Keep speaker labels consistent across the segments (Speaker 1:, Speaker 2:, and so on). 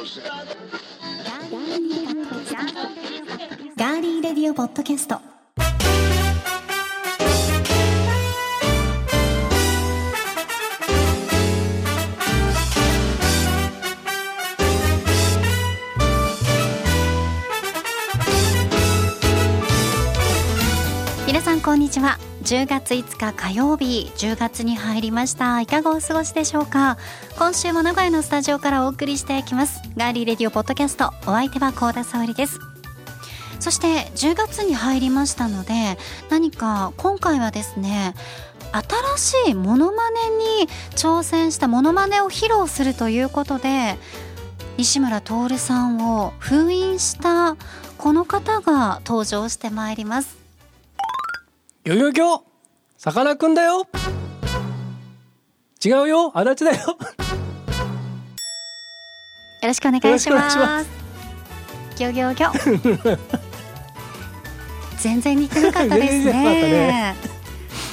Speaker 1: ガーリーレディオポッドキャスト。皆さんこんにちは。10月5日火曜日10月に入りました。いかがお過ごしでしょうか。今週も名古屋のスタジオからお送りしていきます。ガーリーレディオポッドキャストお相手は高田沙織です。そして10月に入りましたので何か今回はですね新しいモノマネに挑戦したモノマネを披露するということで西村徹さんを封印したこの方が登場してまいります。
Speaker 2: よよよさかなクンだよ。違うよ足立だよ。
Speaker 1: よろしくお願いします。ギョギョギョ。全然似てなかったですね。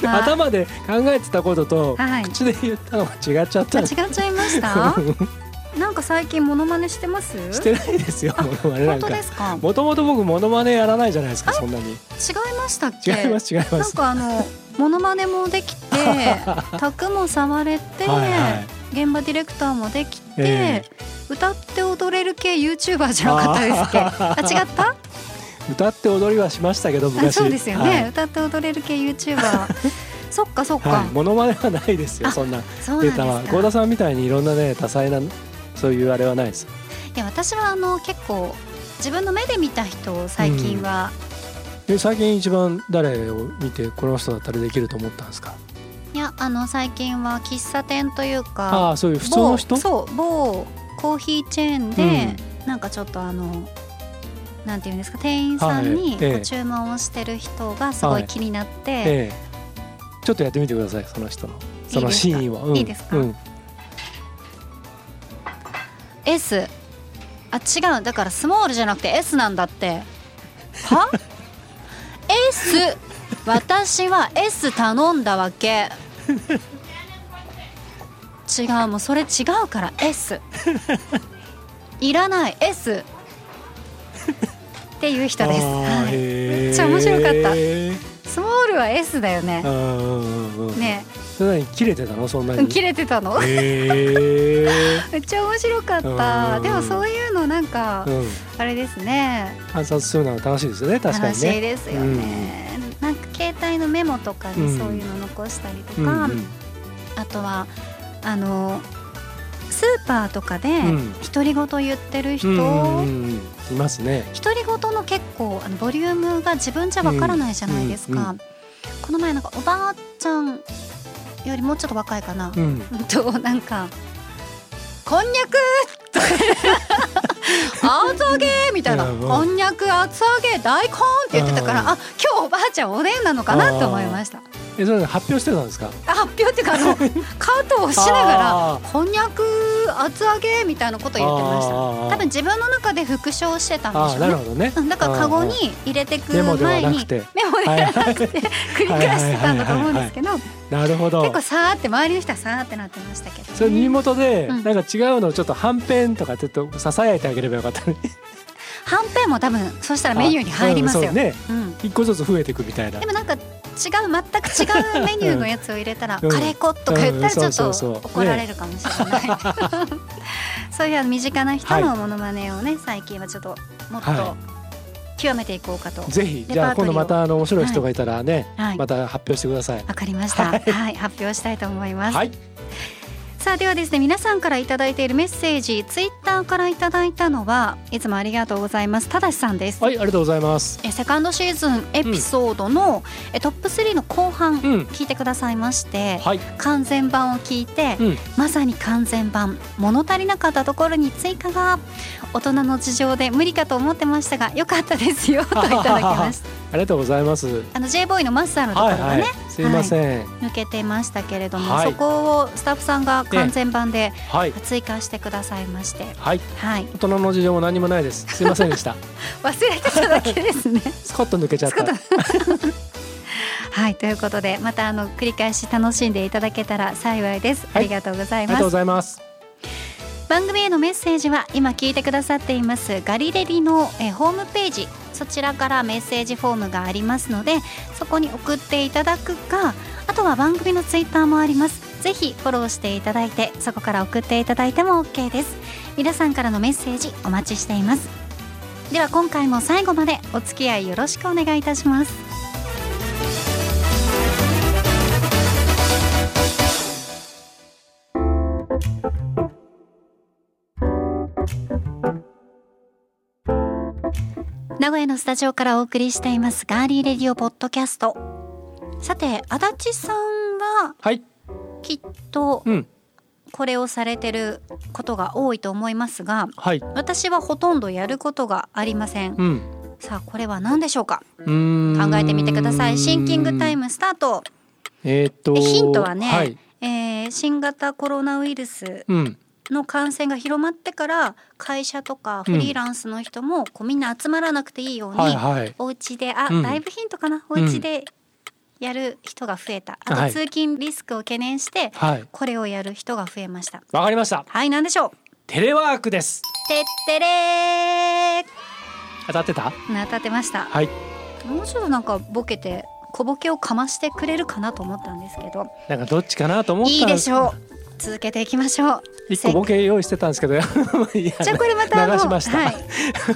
Speaker 1: まあ
Speaker 2: 頭で考えてたことと、
Speaker 1: はい
Speaker 2: 口で言ったのが違っちゃった
Speaker 1: あ違っちゃいました？なんか最近モノマネしてます？
Speaker 2: してないですよモノマネなんか
Speaker 1: 本当ですか？
Speaker 2: もともと僕モノマネやらないじゃないですかそんなに
Speaker 1: 違いましたっけ？
Speaker 2: 違います違いま
Speaker 1: なん
Speaker 2: す
Speaker 1: かあのモノマネもできて、卓も触れて、
Speaker 2: はいはい
Speaker 1: 現場ディレクターもできて、
Speaker 2: え
Speaker 1: 歌って踊れる系ユーチューバーじゃなかったですっけ？あ違った？
Speaker 2: 歌って踊りはしましたけど
Speaker 1: あ
Speaker 2: 昔
Speaker 1: そうですよね、
Speaker 2: はい。
Speaker 1: 歌って踊れる系 YouTuber そっかそっか、
Speaker 2: はい、モノマネはないですよ
Speaker 1: あ
Speaker 2: そんな。
Speaker 1: そう
Speaker 2: データは。郷田さんみたいにいろんなね多彩なそういうあれはないです。
Speaker 1: いや私はあの結構自分の目で見た人を最近は、
Speaker 2: で最近一番誰を見てこの人だったらできると思ったんですか？
Speaker 1: いやあの最近は喫茶店という
Speaker 2: あ
Speaker 1: か
Speaker 2: あそういう普通の人？
Speaker 1: 某そう某コーヒーチェーンで、なんかちょっとあのなんていうんですか店員さんに
Speaker 2: はい。ええ。
Speaker 1: こう注文をしてる人がすごい気になって、
Speaker 2: ええ。ちょっとやってみてくださいその人の。そのシーンを。うん。
Speaker 1: いいですか？
Speaker 2: うん、
Speaker 1: S あ違う。だからスモールじゃなくて S なんだって。は？S 私は S 頼んだわけ違うもうそれ違うから S いらない S っていう人です、はい、めっちゃ面白かった。スモールは S だよね。
Speaker 2: うんうんうん
Speaker 1: ね。
Speaker 2: それ何切れてたの？そんなに？
Speaker 1: 切れてたの。めっちゃ面白かった。
Speaker 2: うん
Speaker 1: でもそういうのなんか
Speaker 2: うん。
Speaker 1: あれですね。
Speaker 2: 観察するのは楽しいですよね確か
Speaker 1: 楽しい
Speaker 2: にね
Speaker 1: ですよね、なんか携帯のメモとかにそういうの残したりとか、
Speaker 2: うんうん。
Speaker 1: あとはあのスーパーとかで
Speaker 2: ん。
Speaker 1: 独り言言ってる人、
Speaker 2: いますね。
Speaker 1: 独り言の結構あのボリュームが自分じゃわからないじゃないですか、この前なんかおばあちゃんよりもうちょっと若いかな、
Speaker 2: うん。
Speaker 1: う んとなんか「こんにゃく!」とか「厚揚げ!」みたいな「
Speaker 2: うんう。ん
Speaker 1: こんにゃく厚揚げ大根!」って言ってたから、
Speaker 2: うん。
Speaker 1: あ今日おばあちゃんおでんなのかなって思いました
Speaker 2: えそれ発表してたんですか？
Speaker 1: あ発表っていうかあのカートをしながら
Speaker 2: あ「
Speaker 1: こんにゃく厚揚げ!」みたいなこと言ってました。多分自分の中で復唱してたんでしょうね。
Speaker 2: なるほどね。
Speaker 1: うんだからカゴに入れてく前にメモではなくて。繰り返してたんだと思うんですけど。
Speaker 2: なるほど。
Speaker 1: 結構さーって周りの人はさーってなってましたけどね、
Speaker 2: それ耳元で
Speaker 1: うん。
Speaker 2: なんか違うのをちょっとはんぺんとかちょっとささやいてあげればよかったね。
Speaker 1: はんぺんも多分そしたらメニューに入りますよ、
Speaker 2: あうんね。
Speaker 1: うん。
Speaker 2: 一個ずつ増えていくみたいな。
Speaker 1: でもなんか違う全く違うメニューのやつを入れたら、
Speaker 2: うん。
Speaker 1: カレー粉とか言ったらちょ
Speaker 2: うん
Speaker 1: っと怒られるかもしれない、そういう身近な人のモノマネをね最近はちょっともっと
Speaker 2: は
Speaker 1: 極めていこうかと。
Speaker 2: ぜひ
Speaker 1: レ
Speaker 2: じゃあ今度またあの面白い人がいたらね、
Speaker 1: はい。
Speaker 2: また発表してください。
Speaker 1: わかりました、は
Speaker 2: はいい
Speaker 1: 発表したいと思います、
Speaker 2: はい、
Speaker 1: さあではですね皆さんからいただいているメッセージツイッターからいただいたのはいつもありがとうございます。ただしさんです、
Speaker 2: はい、ありがとうございます。
Speaker 1: えセカンドシーズンエピソードの、えトップ3の後半、
Speaker 2: うん、
Speaker 1: 聞いてくださいまして、
Speaker 2: はい、
Speaker 1: 完全版を聞いて、
Speaker 2: うん、
Speaker 1: まさに完全版。物足りなかったところに追加が大人の事情で無理かと思ってましたが良かったですよ といただきました。
Speaker 2: ありがとうございます。
Speaker 1: あの J ボーイのマスターのところ
Speaker 2: はい、
Speaker 1: がね、
Speaker 2: はい、すいません。
Speaker 1: 抜けてましたけれども、
Speaker 2: はい。
Speaker 1: そこをスタッフさんが完全版で
Speaker 2: はい、
Speaker 1: 追加してくださいまして、
Speaker 2: はい、
Speaker 1: はい、
Speaker 2: 大人の事情も何もないです。すいませんでした。
Speaker 1: 忘れてただけですね。
Speaker 2: スコッと抜けちゃった。
Speaker 1: はいということでまたあの繰り返し楽しんでいただけたら幸いです。あ
Speaker 2: はい
Speaker 1: りがとうござい
Speaker 2: ありがとうご
Speaker 1: ます。
Speaker 2: ざいます。
Speaker 1: 番組へのメッセージは今聞いてくださっていますガリレリのえホームページそちらからメッセージフォームがありますのでそこに送っていただくかあとは番組のツイッターもありますぜひフォローしていただいてそこから送っていただいても OK です皆さんからのメッセージお待ちしています。では今回も最後までお付き合いよろしくお願いいたします。名古屋のスタジオからお送りしていますガーリーレディオポッドキャスト。さて足立さんは
Speaker 2: はい。
Speaker 1: きっと
Speaker 2: うん
Speaker 1: これをされてることが多いと思いますが
Speaker 2: はい。
Speaker 1: 私はほとんどやることがありません。
Speaker 2: うん。
Speaker 1: さあこれは何でしょうか？考えてみてください。シンキングタイムスタート。
Speaker 2: えーっと
Speaker 1: えヒントはね、
Speaker 2: はい。
Speaker 1: えー新型コロナウイルス
Speaker 2: うん。
Speaker 1: の感染が広まってから会社とかフリーランスの人もこうみんな集まらなくていいように、
Speaker 2: はいはい。
Speaker 1: お家であ、
Speaker 2: うん。
Speaker 1: だいぶヒントかな？お家でやる人が増えた、あ
Speaker 2: はい。
Speaker 1: と通勤リスクを懸念して
Speaker 2: はい。
Speaker 1: これをやる人が増えました。
Speaker 2: わかりました。
Speaker 1: はい何でしょう？
Speaker 2: テレワークです。
Speaker 1: てってれー。
Speaker 2: 当たってた？
Speaker 1: 当たってました。
Speaker 2: はい。
Speaker 1: もうちょっとなんかボケて小ボケをかましてくれるかなと思ったんですけど。
Speaker 2: なんかどっちかなと思った
Speaker 1: いいでしょう。続けていきましょう。
Speaker 2: 一個ボケ用意してたんですけど
Speaker 1: じゃあこれまたあの
Speaker 2: 流しました。
Speaker 1: はい、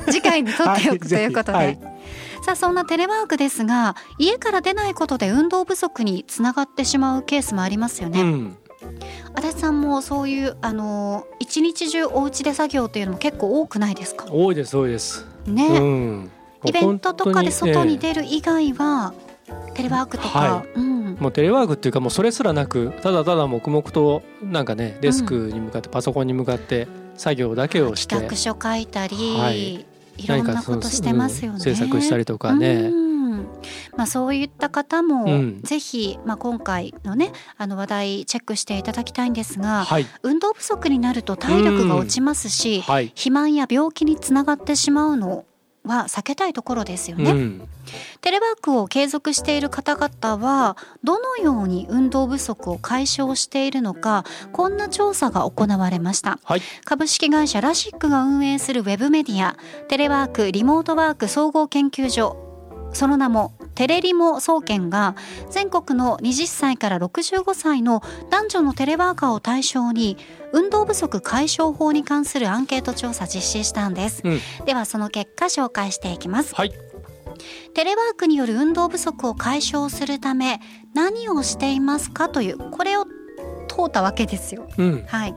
Speaker 1: 次回に取っておくということで、
Speaker 2: はいぜ
Speaker 1: さあそんなテレワークですが家から出ないことで運動不足につながってしまうケースもありますよね。
Speaker 2: うん。
Speaker 1: 足立さんもそういうあの一日中お家で作業っていうのも結構多くないですか？
Speaker 2: 多いです多いです。
Speaker 1: ね、
Speaker 2: うん。
Speaker 1: イベントとかで外に
Speaker 2: え
Speaker 1: 出る以外は、テレワークとか、
Speaker 2: は
Speaker 1: うん。
Speaker 2: えもうテレワークっていうかもうそれすらなくただただ黙々となんかねデスクに向かってパソコンに向かって作業だけをして。
Speaker 1: 企画書書いたり、
Speaker 2: はい
Speaker 1: い、ろんなことしてますよね。
Speaker 2: うん制作したりとかね。
Speaker 1: うん。まあ、そういった方も、
Speaker 2: うん。
Speaker 1: ぜひ、まあ、今回のねあの話題チェックしていただきたいんですが、
Speaker 2: はい。
Speaker 1: 運動不足になると体力が落ちますし、
Speaker 2: はい。
Speaker 1: 肥満や病気につながってしまうのは避けたいところですよね。
Speaker 2: うん。
Speaker 1: テレワークを継続している方々はどのように運動不足を解消しているのかこんな調査が行われました。
Speaker 2: はい。
Speaker 1: 株式会社ラシックが運営するウェブメディアテレワークリモートワーク総合研究所。その名もテレリモ総研が全国の20歳から65歳の男女のテレワーカーを対象に運動不足解消法に関するアンケート調査実施したんです、
Speaker 2: うん。
Speaker 1: ではその結果紹介していきます。
Speaker 2: はい。
Speaker 1: テレワークによる運動不足を解消するため何をしていますかというこれを問うたわけですよ。
Speaker 2: うん。
Speaker 1: はい。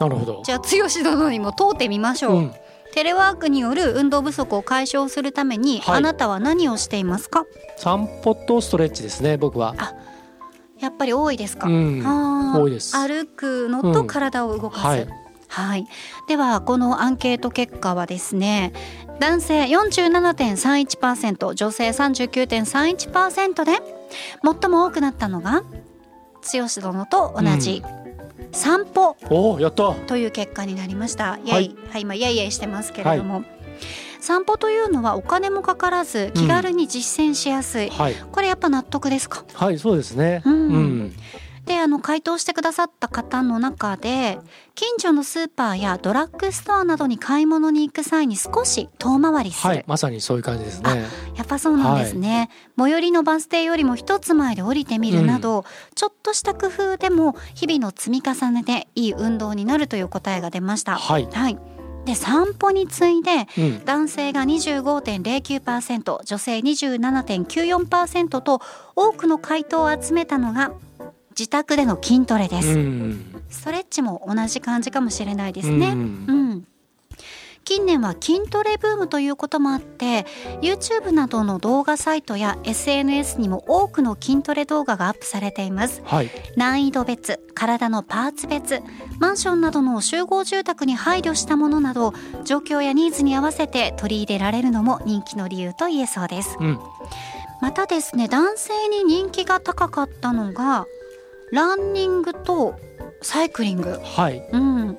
Speaker 2: なるほど。
Speaker 1: じゃあ剛殿にも問うてみましょう、
Speaker 2: うん。
Speaker 1: テレワークによる運動不足を解消するために、
Speaker 2: はい。
Speaker 1: あなたは何をしていますか？
Speaker 2: 散歩とストレッチですね僕は
Speaker 1: やっぱり多いですか、
Speaker 2: うん。多いです。
Speaker 1: 歩くのと
Speaker 2: うん。
Speaker 1: 体を動かす、
Speaker 2: はい。
Speaker 1: はい、ではこのアンケート結果はですね男性47.31%女性39.31%で最も多くなったのが剛殿と同じ、散歩。
Speaker 2: おおやった。
Speaker 1: という結果になりました。イエイ、
Speaker 2: はい。
Speaker 1: はい、今イエイイエイしてますけれども、散歩というのはお金もかからず気軽に実践しやすい。
Speaker 2: はい。
Speaker 1: これやっぱ納得ですか？
Speaker 2: はいそうですね。
Speaker 1: うん。
Speaker 2: うん。
Speaker 1: で、あの回答してくださった方の中で、近所のスーパーやドラッグストアなどに買い物に行く際に少し遠回りする。
Speaker 2: はいまさにそういう感じですね。
Speaker 1: やっぱそうなんですね、最寄りのバス停よりも一つ前で降りてみるなど、ちょっとした工夫でも日々の積み重ねでいい運動になるという答えが出ました。
Speaker 2: はい。
Speaker 1: はい、で散歩に次いで
Speaker 2: うん。
Speaker 1: 男性が25.09%女性27.94%と多くの回答を集めたのが自宅での筋トレです、
Speaker 2: うん。
Speaker 1: ストレッチも同じ感じかもしれないですね、
Speaker 2: うん。
Speaker 1: うん近年は筋トレブームということもあって YouTube などの動画サイトや SNS にも多くの筋トレ動画がアップされています。
Speaker 2: はい。
Speaker 1: 難易度別体のパーツ別マンションなどの集合住宅に配慮したものなど状況やニーズに合わせて取り入れられるのも人気の理由と言えそうです。
Speaker 2: うん。
Speaker 1: またですね男性に人気が高かったのがランニングとサイクリング。
Speaker 2: はい。
Speaker 1: うん、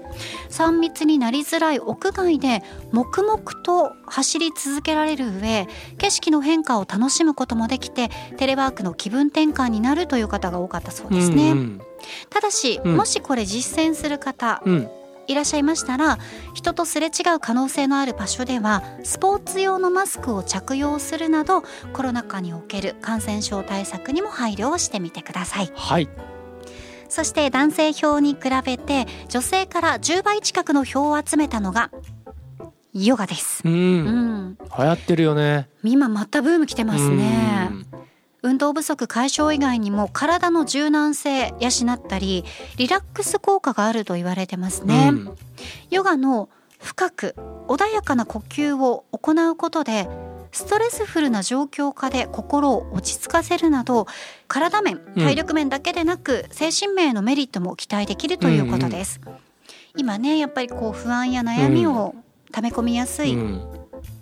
Speaker 1: 3密になりづらい屋外で黙々と走り続けられる上景色の変化を楽しむこともできてテレワークの気分転換になるという方が多かったそうですね、
Speaker 2: うん。
Speaker 1: ただし、
Speaker 2: うん。
Speaker 1: もしこれ実践する方
Speaker 2: うん。
Speaker 1: いらっしゃいましたら人とすれ違う可能性のある場所ではスポーツ用のマスクを着用するなどコロナ禍における感染症対策にも配慮をしてみてください。
Speaker 2: はい
Speaker 1: そして男性票に比べて女性から10倍近くの票を集めたのがヨガです。
Speaker 2: うん、
Speaker 1: うん、
Speaker 2: 流行ってるよね
Speaker 1: 今またブーム来てますね。
Speaker 2: うん
Speaker 1: 運動不足解消以外にも体の柔軟性養ったりリラックス効果があると言われてますね。
Speaker 2: うん
Speaker 1: ヨガの深く穏やかな呼吸を行うことでストレスフルな状況下で心を落ち着かせるなど体面
Speaker 2: うん。
Speaker 1: 体力面だけでなく、精神面へのメリットも期待できるということです。今ねやっぱりこう不安や悩みを溜め込みやすい
Speaker 2: うん。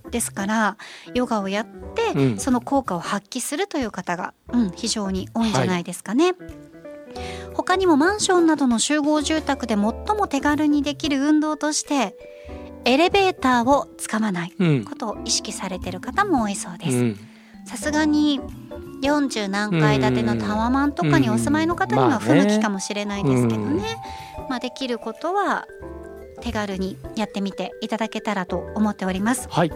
Speaker 1: ですから、ヨガをやって、
Speaker 2: うん。
Speaker 1: その効果を発揮するという方が、うん、非常に多いんじゃないですかね。他にもマンションなどの集合住宅で最も手軽にできる運動としてエレベーターを使わない
Speaker 2: うん。
Speaker 1: ことを意識されている方も多いそうです。
Speaker 2: うん。
Speaker 1: さすがに40何階建てのタワマンとかにお住まいの方には不向きかもしれないですけどね、まあ、できることは手軽にやってみていただけたらと思っております。
Speaker 2: はい。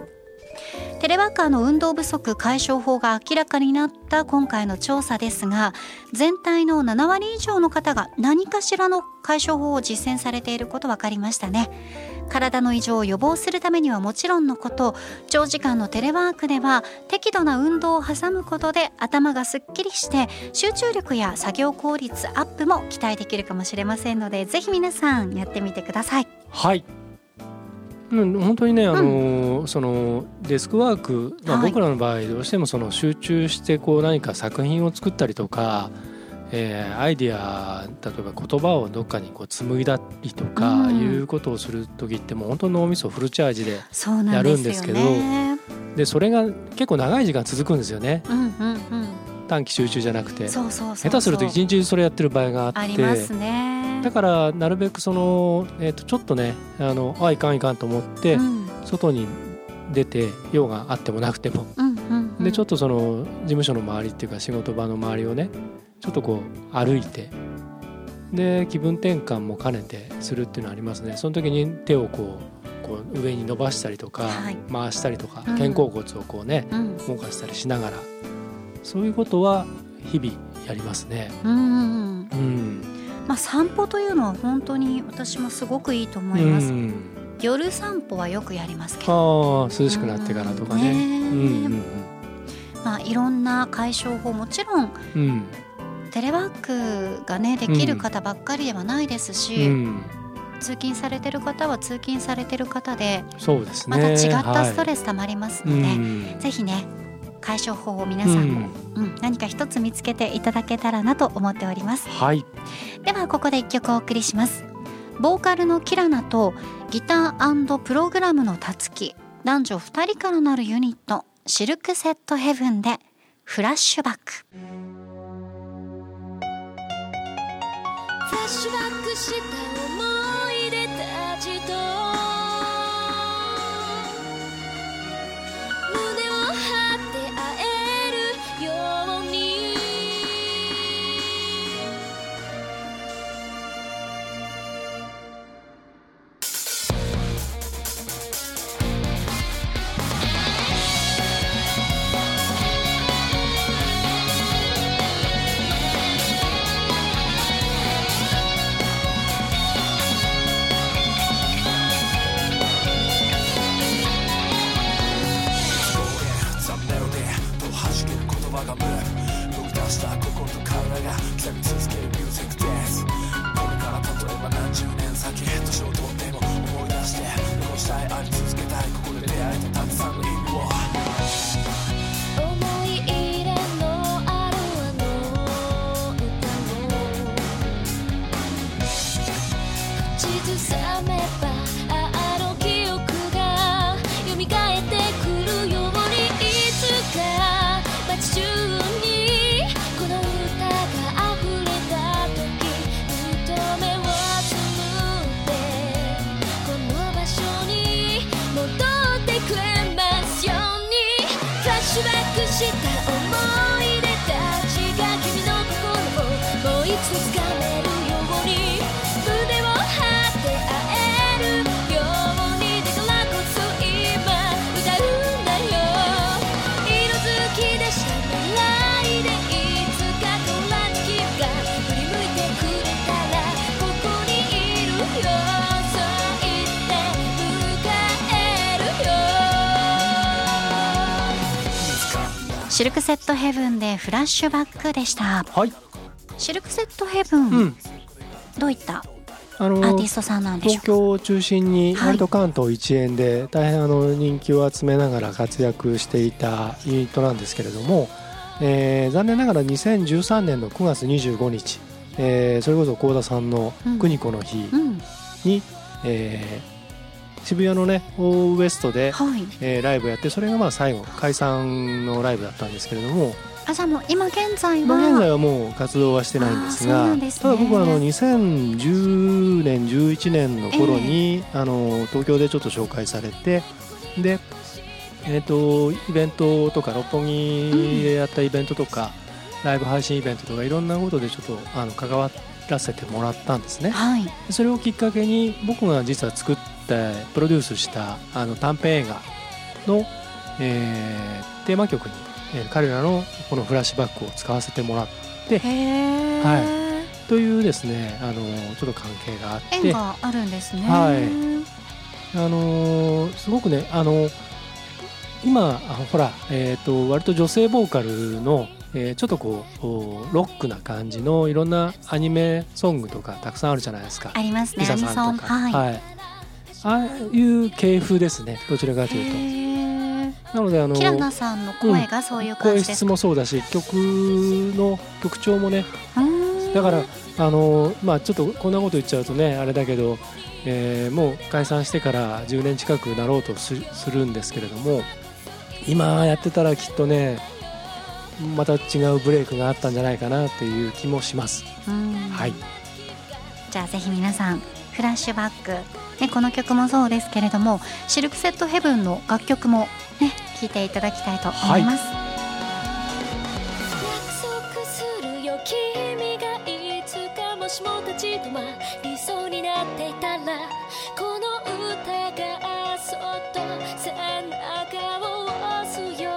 Speaker 1: テレワーカーの運動不足解消法が明らかになった今回の調査ですが全体の7割以上の方が何かしらの解消法を実践されていること分かりましたね体の異常を予防するためにはもちろんのこと長時間のテレワークでは適度な運動を挟むことで頭がすっきりして集中力や作業効率アップも期待できるかもしれませんのでぜひ皆さんやってみてください。
Speaker 2: はい。うん、本当にね、あのそのデスクワーク、まあ、
Speaker 1: はい。
Speaker 2: 僕らの場合どうしてもその集中してこう何か作品を作ったりとか、えーアイディア例えば言葉をどっかにこう紡いだりとか
Speaker 1: うん。
Speaker 2: いうことをする時ってもう本当脳みそフルチャージでやるんですけどでそれが結構長い時間続くんですよね。
Speaker 1: うんうんうん。
Speaker 2: 短期集中じゃなくて。下手すると一日中それやってる場合があって
Speaker 1: ありますね。
Speaker 2: だからなるべくその、えー、とちょっとねあのあいかんいかんと思って、
Speaker 1: うん。
Speaker 2: 外に出て用があってもなくても、でちょっとその事務所の周りっていうか仕事場の周りをねちょっとこう歩いてで気分転換も兼ねてするっていうのはありますね。その時に手をこうこう上に伸ばしたりとか、
Speaker 1: はい。
Speaker 2: 回したりとか
Speaker 1: うん。
Speaker 2: 肩甲骨をこうね、
Speaker 1: うん。
Speaker 2: 動かしたりしながら。そういうことは日々やりますね。
Speaker 1: うんうんうん。
Speaker 2: うん、
Speaker 1: まあ散歩というのは本当に私もすごくいいと思います、
Speaker 2: うん。
Speaker 1: 夜散歩はよくやりますけど、
Speaker 2: 涼しくなってからとかね。
Speaker 1: う
Speaker 2: うんん。
Speaker 1: まあいろんな解消法もちろん
Speaker 2: うんうん
Speaker 1: テレワークがねできる方ばっかりではないです
Speaker 2: う
Speaker 1: し、
Speaker 2: ん、
Speaker 1: 通勤されてる方は通勤されてる方で
Speaker 2: そうですね。
Speaker 1: また違ったスト
Speaker 2: レ
Speaker 1: レスたまります
Speaker 2: ス
Speaker 1: ので、ぜひね解消法を皆さんも、うん何か一つ見つけていただけたらなと思っております。
Speaker 2: はい。
Speaker 1: ではここで一曲お送りします。ボーカルのキラナとギタープログラムのたつき男女2人からなるユニットシルクセットヘブンでフラッシュバック
Speaker 3: フラッシュバックした
Speaker 1: ヘブンでフラッシュバックでした。
Speaker 2: はい、
Speaker 1: シルクセットヘブン、
Speaker 2: うん、
Speaker 1: どういった
Speaker 2: あの
Speaker 1: アーティストさんなんでしょうか？
Speaker 2: 東京を中心に
Speaker 1: はい
Speaker 2: 割と関東一円で大変あの人気を集めながら活躍していたユニットなんですけれども、えー残念ながら2013年の9月25日、えーそれこそ幸田さんの
Speaker 1: うん。
Speaker 2: 国子の日
Speaker 1: うん。
Speaker 2: に、えー渋谷のねオーウエストで、
Speaker 1: はい。
Speaker 2: えーライブやってそれがまあ最後解散のライブだったんですけれども。
Speaker 1: あじゃあもう今現在は？
Speaker 2: 今現在はもう活動はしてないんですが
Speaker 1: ね。
Speaker 2: ただ僕はあの2010年11年の頃に、あの東京でちょっと紹介されてでえっ、とイベントとか六本木でやったイベントとか、ライブ配信イベントとかいろんなことでちょっとあの関わらせてもらったんですね。
Speaker 1: はい。
Speaker 2: それをきっかけに僕が実は作ってプロデュースしたあの短編映画の、えーテーマ曲に、えー彼らのこのフラッシュバックを使わせてもらっ
Speaker 1: へえ、
Speaker 2: はというですねあのちょっと関係があって
Speaker 1: 縁があるんですね。
Speaker 2: はい。あのーすごくねあの今あほら、えー、と割と女性ボーカルの、えーちょっとこうおロックな感じのいろんなアニメソングとかたくさんあるじゃないですか。
Speaker 1: ありますね。
Speaker 2: リサさんとか、
Speaker 1: はい、
Speaker 2: ああいう系風ですね。どちらかというと。なのであの
Speaker 1: キラナさんの声がそういう感
Speaker 2: 声質
Speaker 1: じですか、
Speaker 2: もそうだし曲の曲調もね。だからあのまあちょっとこんなこと言っちゃうとねあれだけど、えーもう解散してから10年近くなろうとすするんですけれども今やってたらきっとねまた違うブレイクがあったんじゃないかなっていう気もします。
Speaker 1: うん。
Speaker 2: はい、
Speaker 1: じゃあぜひ皆さんフラッシュバック、ね、この曲もそうですけれどもシルクセットヘブンの楽曲もね聴いていただきたいと思います、
Speaker 3: 約束するよ君がいもしも立ち止まりそうになっていたらこの歌がそっと背中を押すよ。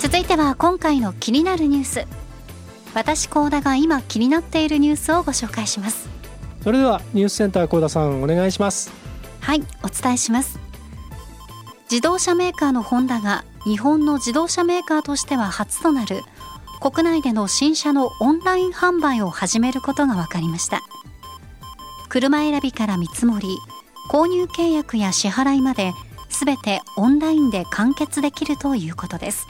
Speaker 1: 続いては今回の気になるニュース私高田が今気になっているニュースをご紹介します。
Speaker 2: それではニュースセンター高田さんお願いします。
Speaker 1: はいお伝えします。自動車メーカーのホンダが日本の自動車メーカーとしては初となる国内での新車のオンライン販売を始めることが分かりました。車選びから見積もり購入契約や支払いまで全てオンラインで完結できるということです。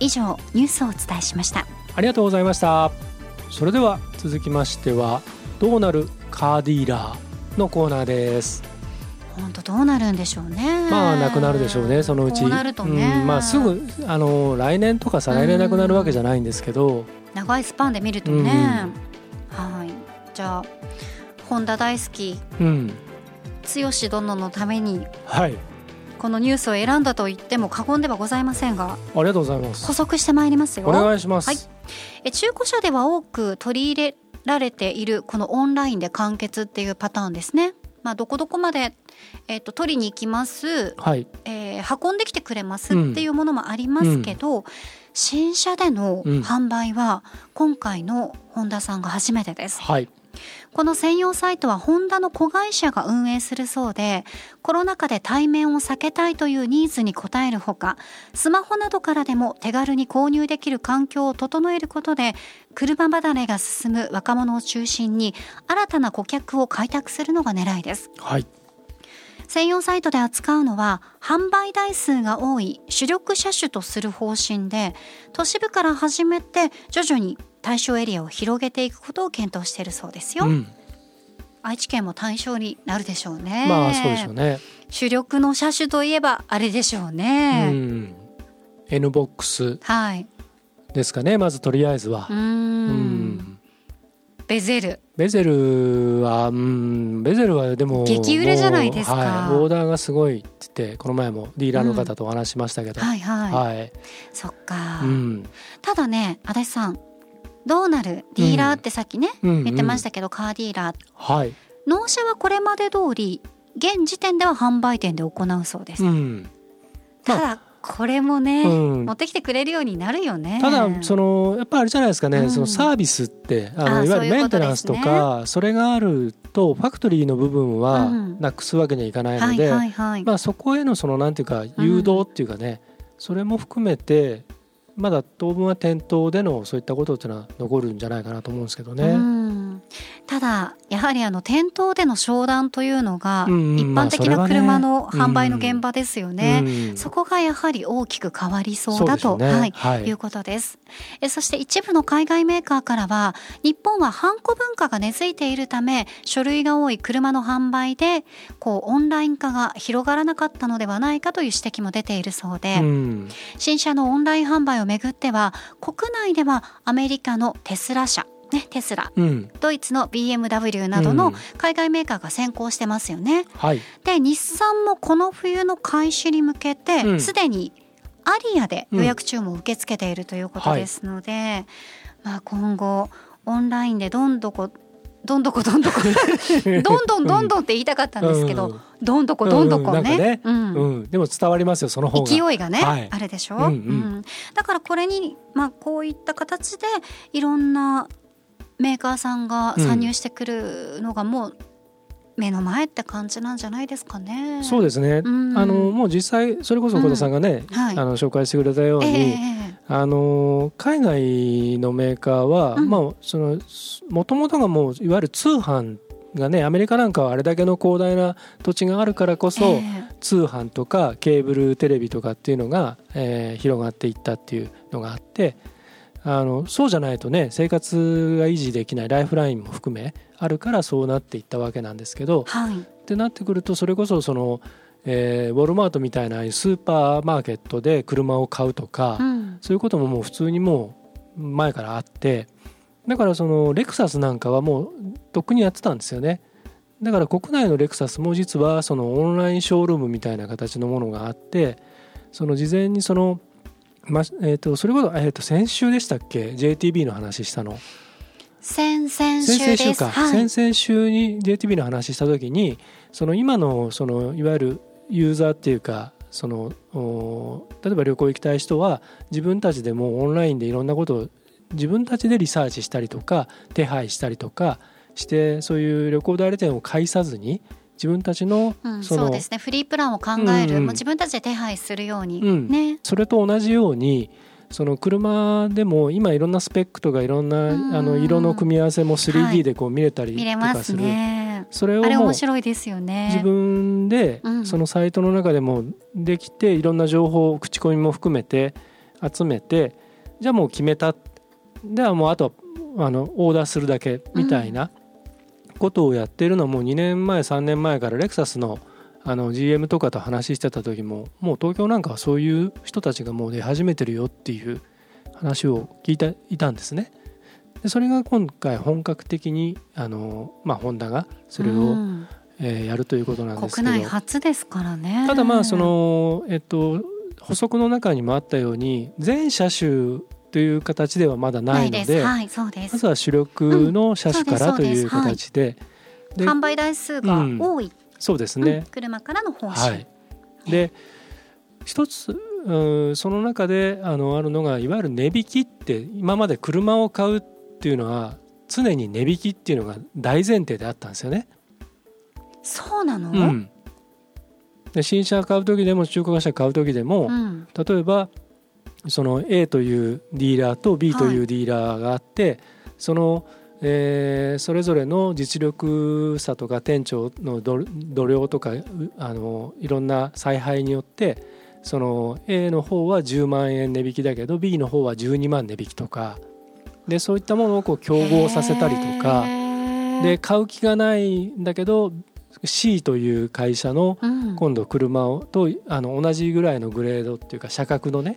Speaker 1: 以上ニュースをお伝えしました
Speaker 2: ありがとうございました。それでは続きましてはどうなるカーディーラーのコーナーです。
Speaker 1: 本当どうなるんでしょうね。
Speaker 2: まあなくなるでしょうねそのうち。
Speaker 1: こうなるとね、
Speaker 2: うんまあすぐあの来年とか再来年なくなるわけじゃないんですけど、
Speaker 1: 長いスパンで見るとね、はい。じゃあ本田大好き。
Speaker 2: うん、
Speaker 1: 剛殿のために。
Speaker 2: はい、
Speaker 1: このニュースを選んだと言っても過言ではございませんが
Speaker 2: ありがとうございます
Speaker 1: 補。足してまいりますよ
Speaker 2: お願いします。
Speaker 1: はいえ中古車では多く取り入れられているこのオンラインで完結っていうパターンですね。まあ、どこどこまで、えっと取りに行きます、
Speaker 2: はい、
Speaker 1: えー運んできてくれますっていうものもありますけど、新車での
Speaker 2: うん
Speaker 1: 販売は今回の本田さんが初めてです。
Speaker 2: はい、
Speaker 1: この専用サイトはホンダの子会社が運営するそうでコロナ禍で対面を避けたいというニーズに応えるほかスマホなどからでも手軽に購入できる環境を整えることで車離れが進む若者を中心に新たな顧客を開拓するのが狙いです。
Speaker 2: はい、
Speaker 1: 専用サイトで扱うのは販売台数が多い主力車種とする方針で都市部から始めて徐々に対象エリアを広げていくことを検討しているそうですよ、
Speaker 2: うん、
Speaker 1: 愛知県も対象になるでしょうね。
Speaker 2: まあそうでしょうね。
Speaker 1: 主力の車種といえばあれでしょう
Speaker 2: う
Speaker 1: ね。
Speaker 2: ん、N ボックス
Speaker 1: はい。
Speaker 2: ですかね。まずとりあえずは
Speaker 1: うー。。
Speaker 2: うん
Speaker 1: ベゼル。
Speaker 2: ベゼルは、うん、ベゼルはでも
Speaker 1: 激売れじゃないですか
Speaker 2: はい、オーダーがすごいって言ってこの前もディーラーの方とお話ししましたけど、
Speaker 1: はいはい。
Speaker 2: はい、
Speaker 1: そっか、
Speaker 2: うん、
Speaker 1: ただね、足立さん。どうなるディーラーってさっきね、
Speaker 2: うん。
Speaker 1: 言ってましたけど、カーディーラー。
Speaker 2: はい、
Speaker 1: 納車はこれまで通り、現時点では販売店で行うそうです。
Speaker 2: うん、
Speaker 1: ただ、これもね、
Speaker 2: うん。
Speaker 1: 持ってきてくれるようになるよね。
Speaker 2: ただそのやっぱあれじゃないですかね、
Speaker 1: うん。
Speaker 2: そのサービスってあの
Speaker 1: あ
Speaker 2: いわゆるメンテナンスとかそれがあるとファクトリーの部分は
Speaker 1: うん。
Speaker 2: なくすわけにはいかない
Speaker 1: はい
Speaker 2: ので、まあ、そこへのそのなんていうか誘導っていうかね、それも含めてまだ当分は店頭でのそういったことっていうのは残るんじゃないかなと思うんですけどね。
Speaker 1: うんただやはりあの店頭での商談というのが一般的な車の販売の現場ですよね。
Speaker 2: うん。
Speaker 1: そこがやはり大きく変わりそうだと、
Speaker 2: ね。
Speaker 1: はい
Speaker 2: はい。
Speaker 1: いうことです。えそして一部の海外メーカーからは日本はハンコ文化が根付いているため書類が多い車の販売でこうオンライン化が広がらなかったのではないかという指摘も出ているそうで、
Speaker 2: うん。
Speaker 1: 新車のオンライン販売をめぐっては国内ではアメリカのテスラ社ね、テスラ
Speaker 2: うん。
Speaker 1: ドイツの BMW などの
Speaker 2: うん。
Speaker 1: 海外メーカーが先行してますよね。
Speaker 2: はい。
Speaker 1: で日産もこの冬の開始に向けて
Speaker 2: うん。
Speaker 1: すで、にアリアで予約注文を受け付けているということですので、まあ、今後オンラインでどんどこどんどこどんどこ どんどんどんどんって言いたかったんですけど、
Speaker 2: うん。
Speaker 1: どんどこどんどこね。
Speaker 2: ね。
Speaker 1: うん。
Speaker 2: うん、でも伝わりますよその方が。
Speaker 1: 勢いがね、
Speaker 2: はい。
Speaker 1: あるでしょ、
Speaker 2: うんうん。
Speaker 1: うん。だからこれに、まあ、こういった形でいろんなメーカーさんが参入してくるのがもう目の前って感じなんじゃないですかね。
Speaker 2: そうですね、
Speaker 1: うん。
Speaker 2: あのもう実際それこそ小田さんがね、
Speaker 1: はい。
Speaker 2: あの紹介してくれたように、
Speaker 1: ええ
Speaker 2: あの海外のメーカーは、
Speaker 1: うん。
Speaker 2: まあそのもともとがもういわゆる通販がねアメリカなんかはあれだけの広大な土地があるからこそ、
Speaker 1: ええ。
Speaker 2: 通販とかケーブルテレビとかっていうのが、えー広がっていったっていうのがあってあのそうじゃないとね生活が維持できないライフラインも含めあるからそうなっていったわけなんですけど
Speaker 1: はい。
Speaker 2: ってなってくるとそれこそその、えーウォルマートみたいなスーパーマーケットで車を買うとか、
Speaker 1: うん。
Speaker 2: そういうことももう普通にもう前からあってだからそのレクサスなんかはもうとっくにやってたんですよね。だから国内のレクサスも実はそのオンラインショールームみたいな形のものがあってその事前にそのまえー、とそれこそ、えー、と先週でしたっけ？JTB の話したの。
Speaker 1: 先々
Speaker 2: 先
Speaker 1: 週
Speaker 2: 週か、
Speaker 1: はい。
Speaker 2: 先々週に JTB の話した時にその今のそのいわゆるユーザーっていうかそのお例えば旅行行きたい人は自分たちでもうオンラインでいろんなことを自分たちでリサーチしたりとか手配したりとかしてそういう旅行代理店を介さずに自分たちの
Speaker 1: うん、
Speaker 2: その
Speaker 1: そうですね。フリープランを考える、
Speaker 2: うんうん。
Speaker 1: もう自分たちで手配するように、
Speaker 2: うん。
Speaker 1: ね。
Speaker 2: それと同じようにその車でも今いろんなスペックとかいろんな
Speaker 1: うん。
Speaker 2: あの色の組み合わせも
Speaker 1: はい。
Speaker 2: 3D でこう見れたり
Speaker 1: 見れ
Speaker 2: と
Speaker 1: ます
Speaker 2: かする、
Speaker 1: ね。
Speaker 2: それを
Speaker 1: 面白いですよね。
Speaker 2: 自分で
Speaker 1: うん。
Speaker 2: そのサイトの中でもできていろんな情報を口コミも含めて集めてじゃあもう決めた。ではもうあとはあのオーダーするだけみたいなことをやっているのはもう2年前3年前からレクサスのあの GM とかと話してた時ももう東京なんかはそういう人たちがもう出始めてるよっていう話を聞いていたんですね。でそれが今回本格的にあの、まあ、ホンダがそれを、
Speaker 1: うん。
Speaker 2: えーやるということなんですけど。
Speaker 1: 国内初ですからね。
Speaker 2: ただまあそのえっと補足の中にもあったように全車種という形ではまだないので
Speaker 1: はいそうです。
Speaker 2: まずは主力の車種からという形で。で
Speaker 1: 販売台数が多い、
Speaker 2: そうです
Speaker 1: うん。
Speaker 2: ね。
Speaker 1: 車からの方
Speaker 2: は
Speaker 1: 針、
Speaker 2: い、で一つうんその中であのあるのがいわゆる値引きって今まで車を買うっていうのは常に値引きっていうのが大前提であったんですよね。
Speaker 1: そうなの、
Speaker 2: うん、で新車買う時でも中古車買う時でも、
Speaker 1: うん。
Speaker 2: 例えばその A というディーラーと B というディーラーがあって、その、えーそれぞれの実力差とか店長の度度量とかうあのいろんな采配によってその A の方は10万円値引きだけど B の方は12万値引きとかでそういったものをこう競合させたりとかで買う気がないんだけど C という会社の
Speaker 1: うん。
Speaker 2: 今度車をとあの同じぐらいのグレードっていうか車格のね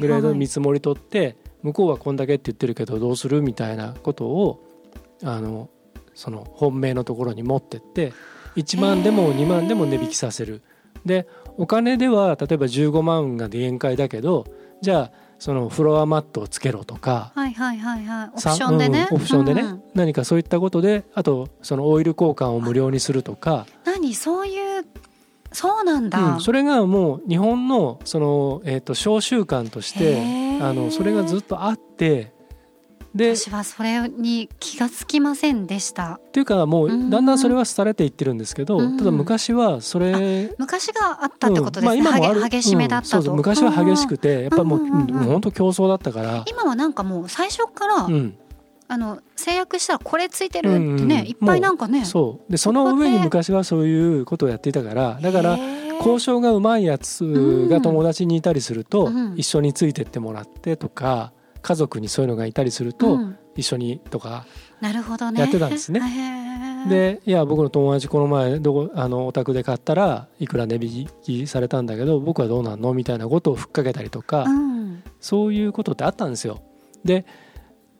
Speaker 2: グレードの見積もり取って向こうはこんだけって言ってるけどどうするみたいなことをあのその本命のところに持ってって1万でも2万でも値引きさせる。でお金では例えば15万が限界だけどじゃあそのフロアマットをつけろとか
Speaker 1: はいはいはいはい。オプ
Speaker 2: さ
Speaker 1: ションでね、
Speaker 2: うんオプションでね、
Speaker 1: うん。
Speaker 2: 何かそういったことであとそのオイル交換を無料にするとか。
Speaker 1: 何？そういうそうなんだ、
Speaker 2: うん、それがもう日本のその、えー、と小習慣としてあのそれがずっとあってでっ
Speaker 1: 私はそれに気がつきませんでした。
Speaker 2: ていうかもう
Speaker 1: うん。
Speaker 2: だんだんそれは廃れていってるんですけど
Speaker 1: うん。
Speaker 2: ただ昔はそれ
Speaker 1: 昔があったってことですね、
Speaker 2: うん。まあ、今もあ
Speaker 1: 激しめだったと、
Speaker 2: うん。昔は激しくてやっぱりもう
Speaker 1: うんう
Speaker 2: 本当競争だったから。
Speaker 1: 今はなんかもう最初から、
Speaker 2: うん。
Speaker 1: あの制約したらこれついてるってね、
Speaker 2: うんうん
Speaker 1: いっぱいなんかね
Speaker 2: そう。でその上に昔はそういうことをやっていたからだから交渉がうまいやつが友達にいたりすると
Speaker 1: うん。
Speaker 2: 一緒についてってもらってとか家族にそういうのがいたりすると
Speaker 1: うん。
Speaker 2: 一緒にとか
Speaker 1: なるほどね。
Speaker 2: やってたんですね。
Speaker 1: へー。
Speaker 2: でいや僕の友達この前どこあのお宅で買ったらいくら値引きされたんだけど僕はどうなんのみたいなことをふっかけたりとか
Speaker 1: うん。
Speaker 2: そういうことってあったんですよ。で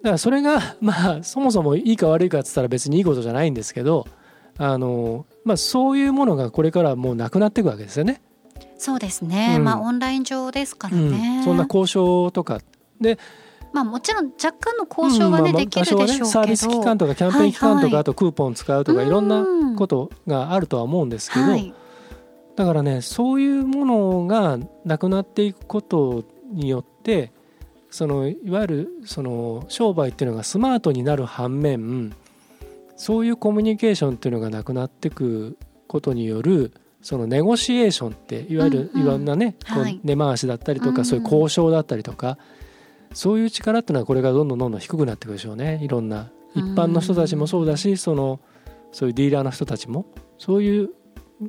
Speaker 2: だからそれが まあそもそもいいか悪いかっつったら別にいいことじゃないんですけどあの、まあ、そういうものがこれからもうなくなっていくわけですよね。
Speaker 1: そうですね、
Speaker 2: うん。
Speaker 1: まあオンライン上ですから
Speaker 2: うん。
Speaker 1: ね、
Speaker 2: そんな交渉とか。で
Speaker 1: まあもちろん若干の交渉はね、
Speaker 2: うんまあまあ
Speaker 1: できるでしょうけど、
Speaker 2: ね、サービス期間とかキャンペーン期間とか、
Speaker 1: はいはい
Speaker 2: あとクーポン使うとかいろんな
Speaker 1: うん。
Speaker 2: ことがあるとは思うんですけど、
Speaker 1: はい。
Speaker 2: だからねそういうものがなくなっていくことによってそのいわゆるその商売っていうのがスマートになる反面そういうコミュニケーションっていうのがなくなっていくことによるそのネゴシエーションっていわゆるいろんなね、根回しだったりとか、
Speaker 1: うん。
Speaker 2: そういう交渉だったりとかそういう力っていうのはこれからどんどんどんどん低くなっていくでしょうね。いろんな一般の人たちもそうだしそのそういうディーラーの人たちもそういう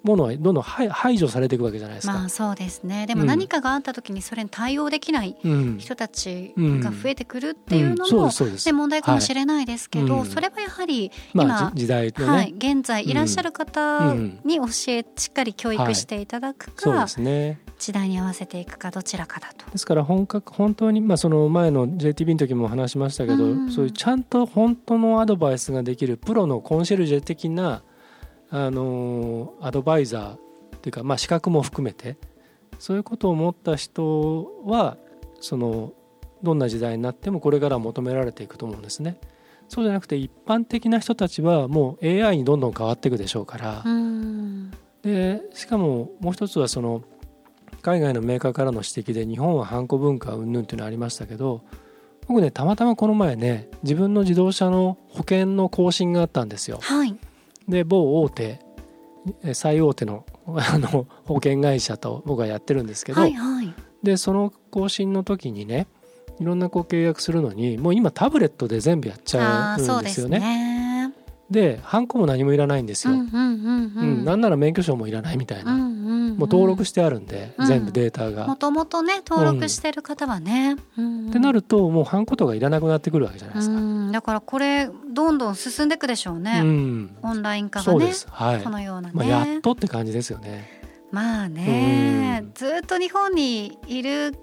Speaker 2: ものはどんどん排排除されていくわけじゃないですか。
Speaker 1: まあそうですね。でも
Speaker 2: うん
Speaker 1: 何かがあった時にそれに対応できない
Speaker 2: うん。
Speaker 1: 人たちが増えてくるっていうのも
Speaker 2: で
Speaker 1: 問題かもしれないですけど、それはやはり
Speaker 2: まあ時代のね、
Speaker 1: はい、現在いらっしゃる方
Speaker 2: うん。
Speaker 1: に教えしっかり教育していただくか、
Speaker 2: そうですね
Speaker 1: 時代に合わせていくかどちらかだと。
Speaker 2: ですから本格本当にまあその前の JTB の時も話しましたけど、
Speaker 1: うん
Speaker 2: そういうちゃんと本当のアドバイスができるプロのコンシェルジェ的なあのアドバイザーっていうかまあ資格も含めてそういうことを持った人はそのどんな時代になってもこれから求められていくと思うんですね。そうじゃなくて一般的な人たちはもう AI にどんどん変わっていくでしょうから、
Speaker 1: うん
Speaker 2: でしかももう一つはその海外のメーカーからの指摘で日本はハンコ文化云々っていうのありましたけど僕ねたまたまこの前ね自分の自動車の保険の更新があったんですよ。
Speaker 1: はい、
Speaker 2: で某大手え最大手の あの保険会社と僕はやってるんですけど、
Speaker 1: はいはい
Speaker 2: でその更新の時にねいろんなこう契約するのにもう今タブレットで全部やっちゃ
Speaker 1: ううんです
Speaker 2: ですよね。
Speaker 1: ね。
Speaker 2: でハンコも何もいらないんですよ。
Speaker 1: うんうんうん
Speaker 2: う
Speaker 1: うんん。
Speaker 2: なんなら免許証もいらないみたいな。
Speaker 1: うんうんうん
Speaker 2: もう登録してあるんで、
Speaker 1: うん
Speaker 2: 全部データが。
Speaker 1: もともとね登録してる方はね。うんうん
Speaker 2: ってなるともうハンコとかいらなくなってくるわけじゃないですか。
Speaker 1: うんだからこれどんどん進んでいくでしょうね。
Speaker 2: うん
Speaker 1: オンライン化がね。
Speaker 2: はい
Speaker 1: こ。のようなね。
Speaker 2: まあやっとって感じですよね。
Speaker 1: まあね
Speaker 2: うん
Speaker 1: ずっと日本にいる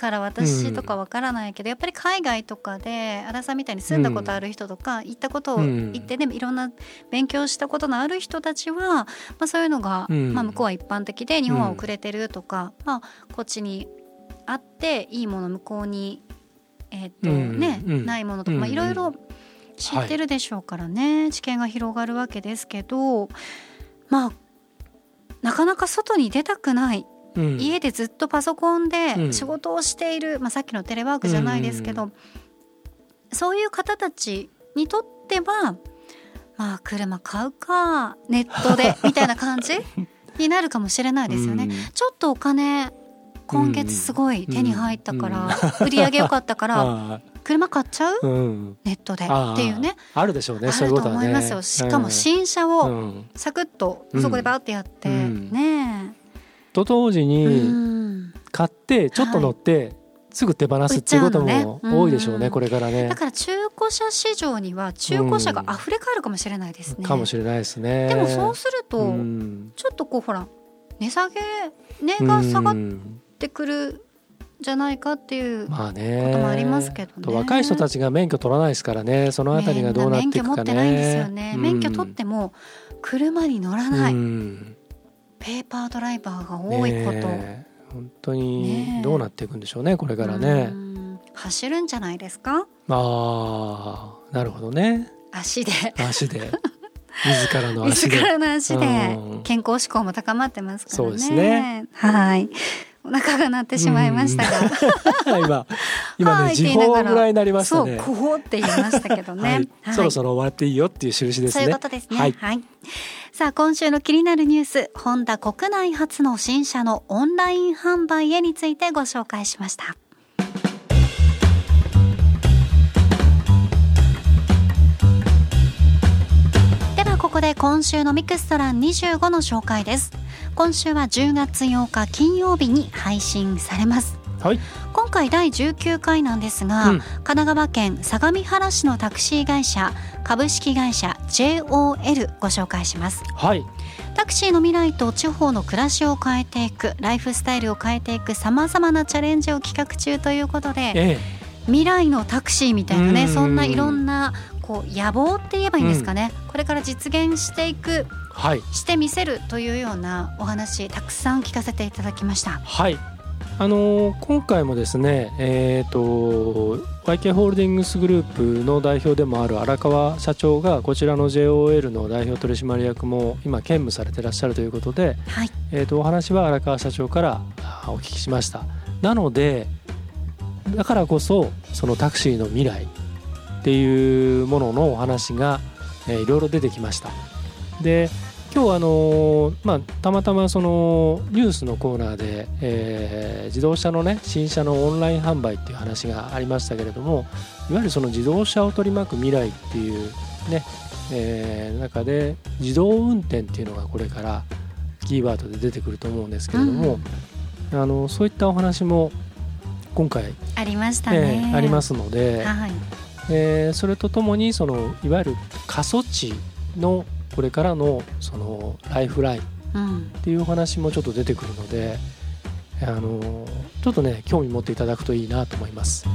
Speaker 1: から私とかわからないけど、やっぱり海外とかで荒さんみたいに住んだことある人とか、行ったことを
Speaker 2: うん。
Speaker 1: 言ってねいろんな勉強したことのある人たちは、まあ、そういうのが、
Speaker 2: うん。
Speaker 1: まあ、向こうは一般的で日本は遅れてるとか、まあ、こっちにあっていいもの向こうに、えーっと
Speaker 2: うん。
Speaker 1: ね
Speaker 2: うん。
Speaker 1: ないものとか、まあ、
Speaker 2: うん。
Speaker 1: いろいろ知ってるでしょうからね、知見が広がるわけですけどまあなかなか外に出たくない
Speaker 2: うん。
Speaker 1: 家でずっとパソコン
Speaker 2: う
Speaker 1: で
Speaker 2: ん。
Speaker 1: 仕事をしている、まあ、さっきのテレワークじゃないですけど、そういう方たちにとってはまあ車買うかネットで みたいな感じになるかもしれないですよね。
Speaker 2: うん。
Speaker 1: ちょっとお金今月すごい手に入ったから、売り上げ良かったから
Speaker 2: あ。
Speaker 1: 車買っちゃう？ネットで。っていうね。
Speaker 2: あるでしょうね
Speaker 1: ある
Speaker 2: そういうこと。
Speaker 1: 思いますよ。しかも
Speaker 2: うん。
Speaker 1: 新車を
Speaker 2: うん。
Speaker 1: サクッと
Speaker 2: うん
Speaker 1: そこでバーってやって、
Speaker 2: うん。
Speaker 1: ね
Speaker 2: と同時
Speaker 1: え、
Speaker 2: に
Speaker 1: うん。
Speaker 2: 買ってちょっと乗ってすぐ手放すっていうことも多いでしょうね
Speaker 1: うん。
Speaker 2: これからね。
Speaker 1: だ。から中古車市場には中古車が溢れ返るかもしれないですね。
Speaker 2: かもしれないですね。
Speaker 1: でもそうすると、
Speaker 2: うん。
Speaker 1: ちょっとこうほら値下げ値が下がっ
Speaker 2: うん
Speaker 1: てくるじゃないかっていう、
Speaker 2: まあね。
Speaker 1: こともありますけどね。
Speaker 2: と若い人たちが免許取らないですからね。そのあたりがどうなっていくかね
Speaker 1: 免許持ってないんですよね、
Speaker 2: うん。
Speaker 1: 免許取っても車に乗らない、
Speaker 2: うん
Speaker 1: ペーパードライバーが多いこと、
Speaker 2: ねえ。本当
Speaker 1: ね
Speaker 2: に
Speaker 1: え。
Speaker 2: どうなっていくんでしょうねこれからね。
Speaker 1: うん。走るんじゃないですか？
Speaker 2: ああなるほどね。
Speaker 1: 足で。
Speaker 2: 足で。自らの足で。
Speaker 1: 自らの足で。
Speaker 2: うん。
Speaker 1: 健康志向も高まってますからね。
Speaker 2: そうですね。
Speaker 1: はい。お腹が鳴ってしまいましたが。
Speaker 2: 今今
Speaker 1: はい
Speaker 2: ね時報ぐらいになりました
Speaker 1: そう、
Speaker 2: ね
Speaker 1: こうって言いましたけどね。
Speaker 2: はい、そろそろ終わっていいよっていう印ですね
Speaker 1: そういうことですね。は。
Speaker 2: はいい
Speaker 1: さあ、今週の気になるニュース、ホンダ国内初の新車のオンライン販売へについてご紹介しました。ではここで今週のミクストラン25の紹介です。今週は10月8日金曜日に配信されます。
Speaker 2: はい。
Speaker 1: 今回第19回なんですが、
Speaker 2: うん。
Speaker 1: 神奈川県相模原市のタクシー会社株式会社 JOL ご紹介します。
Speaker 2: はい。
Speaker 1: タクシーの未来と地方の暮らしを変えていくライフスタイルを変えていくさまざまなチャレンジを企画中ということで
Speaker 2: ええ。
Speaker 1: 未来のタクシーみたいなね
Speaker 2: うん。
Speaker 1: そんないろんなこう野望って言えばいいんですかね、これから実現していく
Speaker 2: はい。
Speaker 1: してみせるというようなお話たくさん聞かせていただきました。
Speaker 2: はい。あのー今回もですねえっ、と YK ホールディングスグループの代表でもある荒川社長がこちらの JOL の代表取締役も今兼務されてらっしゃるということで、
Speaker 1: はい。
Speaker 2: えー、とお話は荒川社長からあお聞きしました。なのでだからこそそのタクシーの未来っていうもののお話が、えーいろいろ出てきました。で今日あのーまあたまたまそのニュースのコーナーで、えー自動車のね新車のオンライン販売っていう話がありましたけれどもいわゆるその自動車を取り巻く未来っていうね、えー中で自動運転っていうのがこれからキーワードで出てくると思うんですけれども、あのそういったお話も今回、
Speaker 1: ありました
Speaker 2: え
Speaker 1: ね、
Speaker 2: ーありますので、
Speaker 1: はい
Speaker 2: えーそれとともにそのいわゆる過疎地のこれからのそのライフラインっ
Speaker 1: うん
Speaker 2: ていうお話もちょっと出てくるので、あのちょっとね興味持っていただくといいなと思います。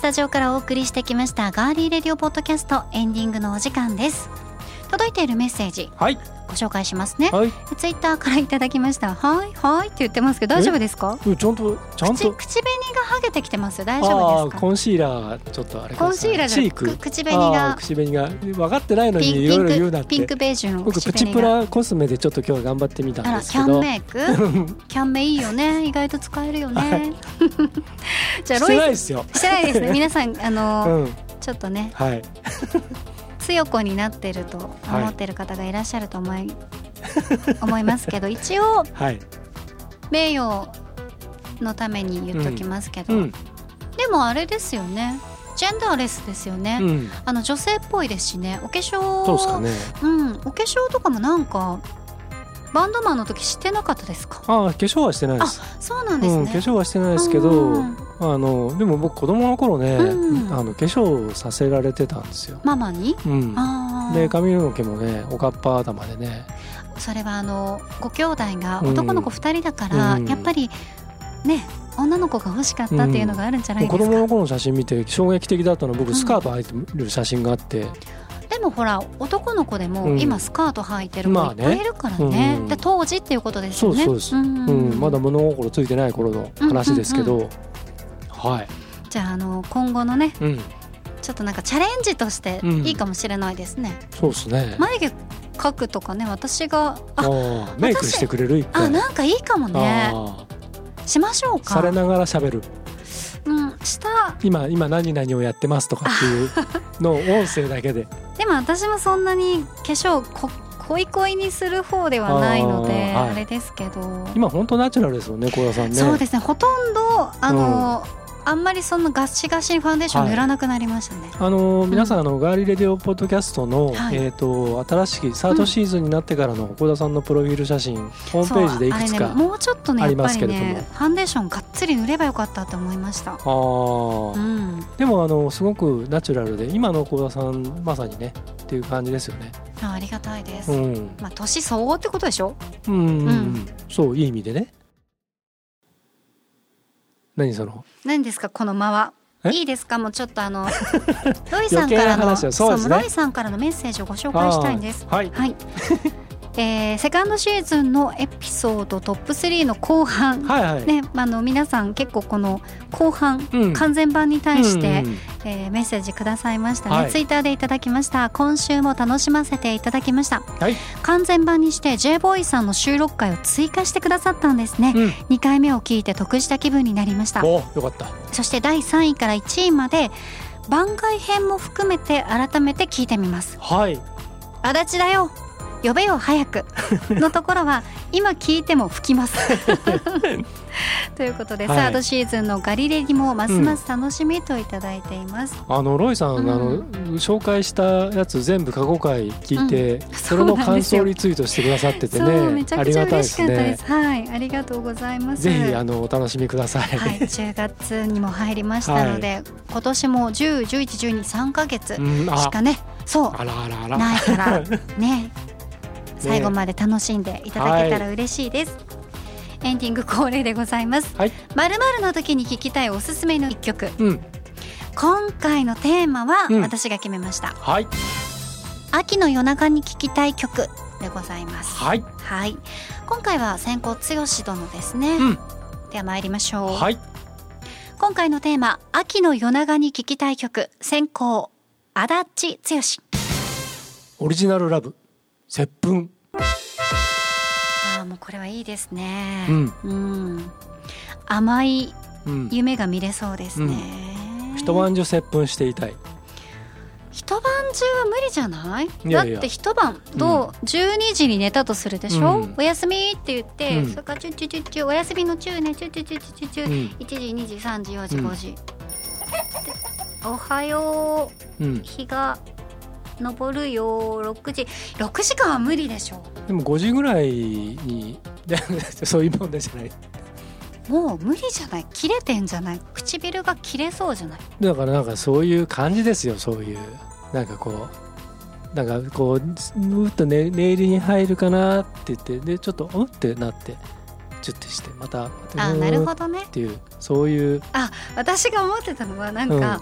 Speaker 1: スタジオからお送りしてきましたガーリーレディオポッドキャストエンディングのお時間です。届いているメッセージ
Speaker 2: はい、
Speaker 1: ご紹介しますね。
Speaker 2: はい、
Speaker 1: ツイッターからいただきました。はいはいって言ってますけど大丈夫ですか？
Speaker 2: うんちゃんとちゃんと。
Speaker 1: 口口紅が剥げてきてます。よ大丈
Speaker 2: あ
Speaker 1: 夫ですか？
Speaker 2: コンシーラーちょっとあれ
Speaker 1: コンシーラーじゃ口紅が。
Speaker 2: 口紅が。分かってないのにいろいろ言うなって。
Speaker 1: ピンクベージュの
Speaker 2: 僕
Speaker 1: 口
Speaker 2: プチプラコスメでちょっと今日は頑張ってみたんですけど。
Speaker 1: キャンメイク？キャンメいいよね。意外と使えるよね、
Speaker 2: はい。
Speaker 1: じゃあ
Speaker 2: してない
Speaker 1: ロイ
Speaker 2: ですよ。
Speaker 1: してないですね。皆さんあの、
Speaker 2: うん。
Speaker 1: ちょっとね。
Speaker 2: はい
Speaker 1: 強子になってると思ってる方がいらっしゃると思い、思いますけど一応
Speaker 2: はい。
Speaker 1: 名誉のために言っときますけど、
Speaker 2: うん。
Speaker 1: でもあれですよね。ジェンダーレスですよね、
Speaker 2: うん。
Speaker 1: あの女性っぽいですしね。お化粧
Speaker 2: そうですかね。
Speaker 1: うん。お化粧とかもなんかバンドマンの時知ってなかったですか？
Speaker 2: ああ化粧はしてないです。
Speaker 1: そうなんです
Speaker 2: うん、
Speaker 1: ね、
Speaker 2: 化粧はしてないですけど、
Speaker 1: うん
Speaker 2: あのでも僕子供の頃ね、
Speaker 1: うん。
Speaker 2: あの化粧させられてたんですよ。
Speaker 1: ママに？
Speaker 2: うん、
Speaker 1: あ
Speaker 2: で
Speaker 1: あ
Speaker 2: 髪の毛もねおかっぱ頭でね。
Speaker 1: それはあのご兄弟が男の子2人だから、
Speaker 2: うん。
Speaker 1: やっぱりね女の子が欲しかったっていうのがあるんじゃないですか、
Speaker 2: 子供の頃の写真見て衝撃的だったのは僕
Speaker 1: うん。
Speaker 2: スカート履いてる写真があって、
Speaker 1: でもほら男の子でも
Speaker 2: うん。
Speaker 1: 今スカート履いてる子
Speaker 2: まあね。
Speaker 1: いっぱいいるからね,、
Speaker 2: うん。
Speaker 1: で当時っていうことですよね。
Speaker 2: そうそうです
Speaker 1: ん。
Speaker 2: うん。まだ物心ついてない頃の話ですけど、
Speaker 1: うん
Speaker 2: はい、
Speaker 1: じゃああの今後のね
Speaker 2: うん、
Speaker 1: ちょっとなんかチャレンジとして
Speaker 2: うん。
Speaker 1: いいかもしれないですね、
Speaker 2: そうですね。
Speaker 1: 眉毛描くとかね私が
Speaker 2: あ
Speaker 1: あ
Speaker 2: あメイクしてくれる
Speaker 1: あなんかいいかもね。
Speaker 2: あ
Speaker 1: しましょう
Speaker 2: あされ
Speaker 1: か
Speaker 2: ながら喋る。
Speaker 1: うん下。
Speaker 2: 今今何々をやってますとかっていうのを音声だけで。
Speaker 1: でも私もそんなに化粧こ恋恋にする方ではないのであ,、
Speaker 2: はい。
Speaker 1: れですけど。
Speaker 2: 今本当ナチュラルですよね小田さんね。
Speaker 1: そうですね。ほとんどあの、あんまりそんなガシガシにファンデーション塗らなくなりましたね、
Speaker 2: あのー
Speaker 1: ん。
Speaker 2: 皆さん、あのガーリーレディオポッドキャストの、
Speaker 1: はい。
Speaker 2: えっ、と新しいサードシーズンになってからの小田さんのプロフィール写真、ホームページでいくつか
Speaker 1: ねもうちょっとね
Speaker 2: あり
Speaker 1: やっぱり
Speaker 2: ますけれども。
Speaker 1: ねファンデーションがっつり塗ればよかったって思いました。
Speaker 2: あー。
Speaker 1: うん。
Speaker 2: でもあのすごくナチュラルで今の小田さんまさにねっていう感じですよね。
Speaker 1: あありがたいです、
Speaker 2: うん、
Speaker 1: まあ年相応ってことでしょ？
Speaker 2: うんうんうん。
Speaker 1: うん。
Speaker 2: そういい意味でね。何その？
Speaker 1: 何ですかこの間は？
Speaker 2: え？
Speaker 1: いいですかもうちょっとあの ロイさんからの
Speaker 2: そうね。
Speaker 1: ロイさんからのメッセージをご紹介したいんです。
Speaker 2: はい。
Speaker 1: はいえーセカンドシーズンのエピソードトップ3の後半、
Speaker 2: はいはい、
Speaker 1: ね、あの皆さん結構この後半、
Speaker 2: うん。
Speaker 1: 完全版に対して、
Speaker 2: うんうん
Speaker 1: えーメッセージくださいましたね、
Speaker 2: はい。
Speaker 1: ツイッターでいただきました。今週も楽しませていただきました。
Speaker 2: はい、
Speaker 1: 完全版にして J ボーイさんの収録回を追加してくださったんですね、
Speaker 2: うん、
Speaker 1: 2回目を聞いて得した気分になりました。
Speaker 2: およかった。
Speaker 1: そして第3位から1位まで番外編も含めて改めて聞いてみます。
Speaker 2: はい。
Speaker 1: 足立だよ呼べよ早く。のところは今聞いても吹きます。ということで、
Speaker 2: はい。
Speaker 1: サードシーズンのガリレディもますます楽しみといただいています、
Speaker 2: あのロイさん、
Speaker 1: うん。
Speaker 2: あの紹介したやつ全部過去回聞いて、
Speaker 1: うん。
Speaker 2: それの感想リツイートしてくださってて
Speaker 1: そうめ
Speaker 2: ね
Speaker 1: ちゃくちゃ
Speaker 2: ありがたいです
Speaker 1: 嬉しかったで
Speaker 2: ね
Speaker 1: す。はいありがとうございます。
Speaker 2: ぜひあのお楽しみください、
Speaker 1: はい、10月にも入りましたので、今年も10、11、12、3ヶ月しかね、そう
Speaker 2: あらあらあら。
Speaker 1: ないからね 最後まで楽しんでいただけたら嬉しいです、エンディング恒例でございます。
Speaker 2: はい。
Speaker 1: まるまるの時に聴きたいおすすめの一曲。
Speaker 2: うん。
Speaker 1: 今回のテーマは
Speaker 2: うん。
Speaker 1: 私が決めました、
Speaker 2: はい。
Speaker 1: 秋の夜中に聴きたい曲でございます。
Speaker 2: はい。
Speaker 1: はい。今回は先行剛殿ですね、
Speaker 2: うん。
Speaker 1: では参りましょう、
Speaker 2: はい。
Speaker 1: 今回のテーマ秋の夜長に聴きたい曲。先行足立剛。
Speaker 2: オリジナルラブ接吻。
Speaker 1: ああもうこれはいいですね。
Speaker 2: うん。
Speaker 1: うん。甘い
Speaker 2: うん。
Speaker 1: 夢が見れそうですね、
Speaker 2: 一晩中接吻していたい。
Speaker 1: 一晩中は無理じゃない？
Speaker 2: いやいや。
Speaker 1: だって一晩と12時に寝たとするでしょ、
Speaker 2: うん。
Speaker 1: おやすみって言って、
Speaker 2: うん。
Speaker 1: それからチュッチュチュッチュおやすみのチューねチュッチュチュッチュチュチュ、
Speaker 2: うん。
Speaker 1: 1時2時3時4時
Speaker 2: うん。
Speaker 1: 5時、でおはよう。
Speaker 2: うん。
Speaker 1: 日が昇るよ。6時。6時間は無理でしょ。
Speaker 2: でも5時ぐらいにでそういうもんですじゃない。
Speaker 1: もう無理じゃない。切れてんじゃない。唇が切れそうじゃない。
Speaker 2: だからなんかそういう感じですよそういう。なんかこうなんかこううーっと寝寝入りに入るかなって言ってでちょっとうんってなってチュッてしてまた
Speaker 1: あなるほ
Speaker 2: ど
Speaker 1: どね
Speaker 2: っていうそういう。
Speaker 1: あ私が思ってたのはなんか、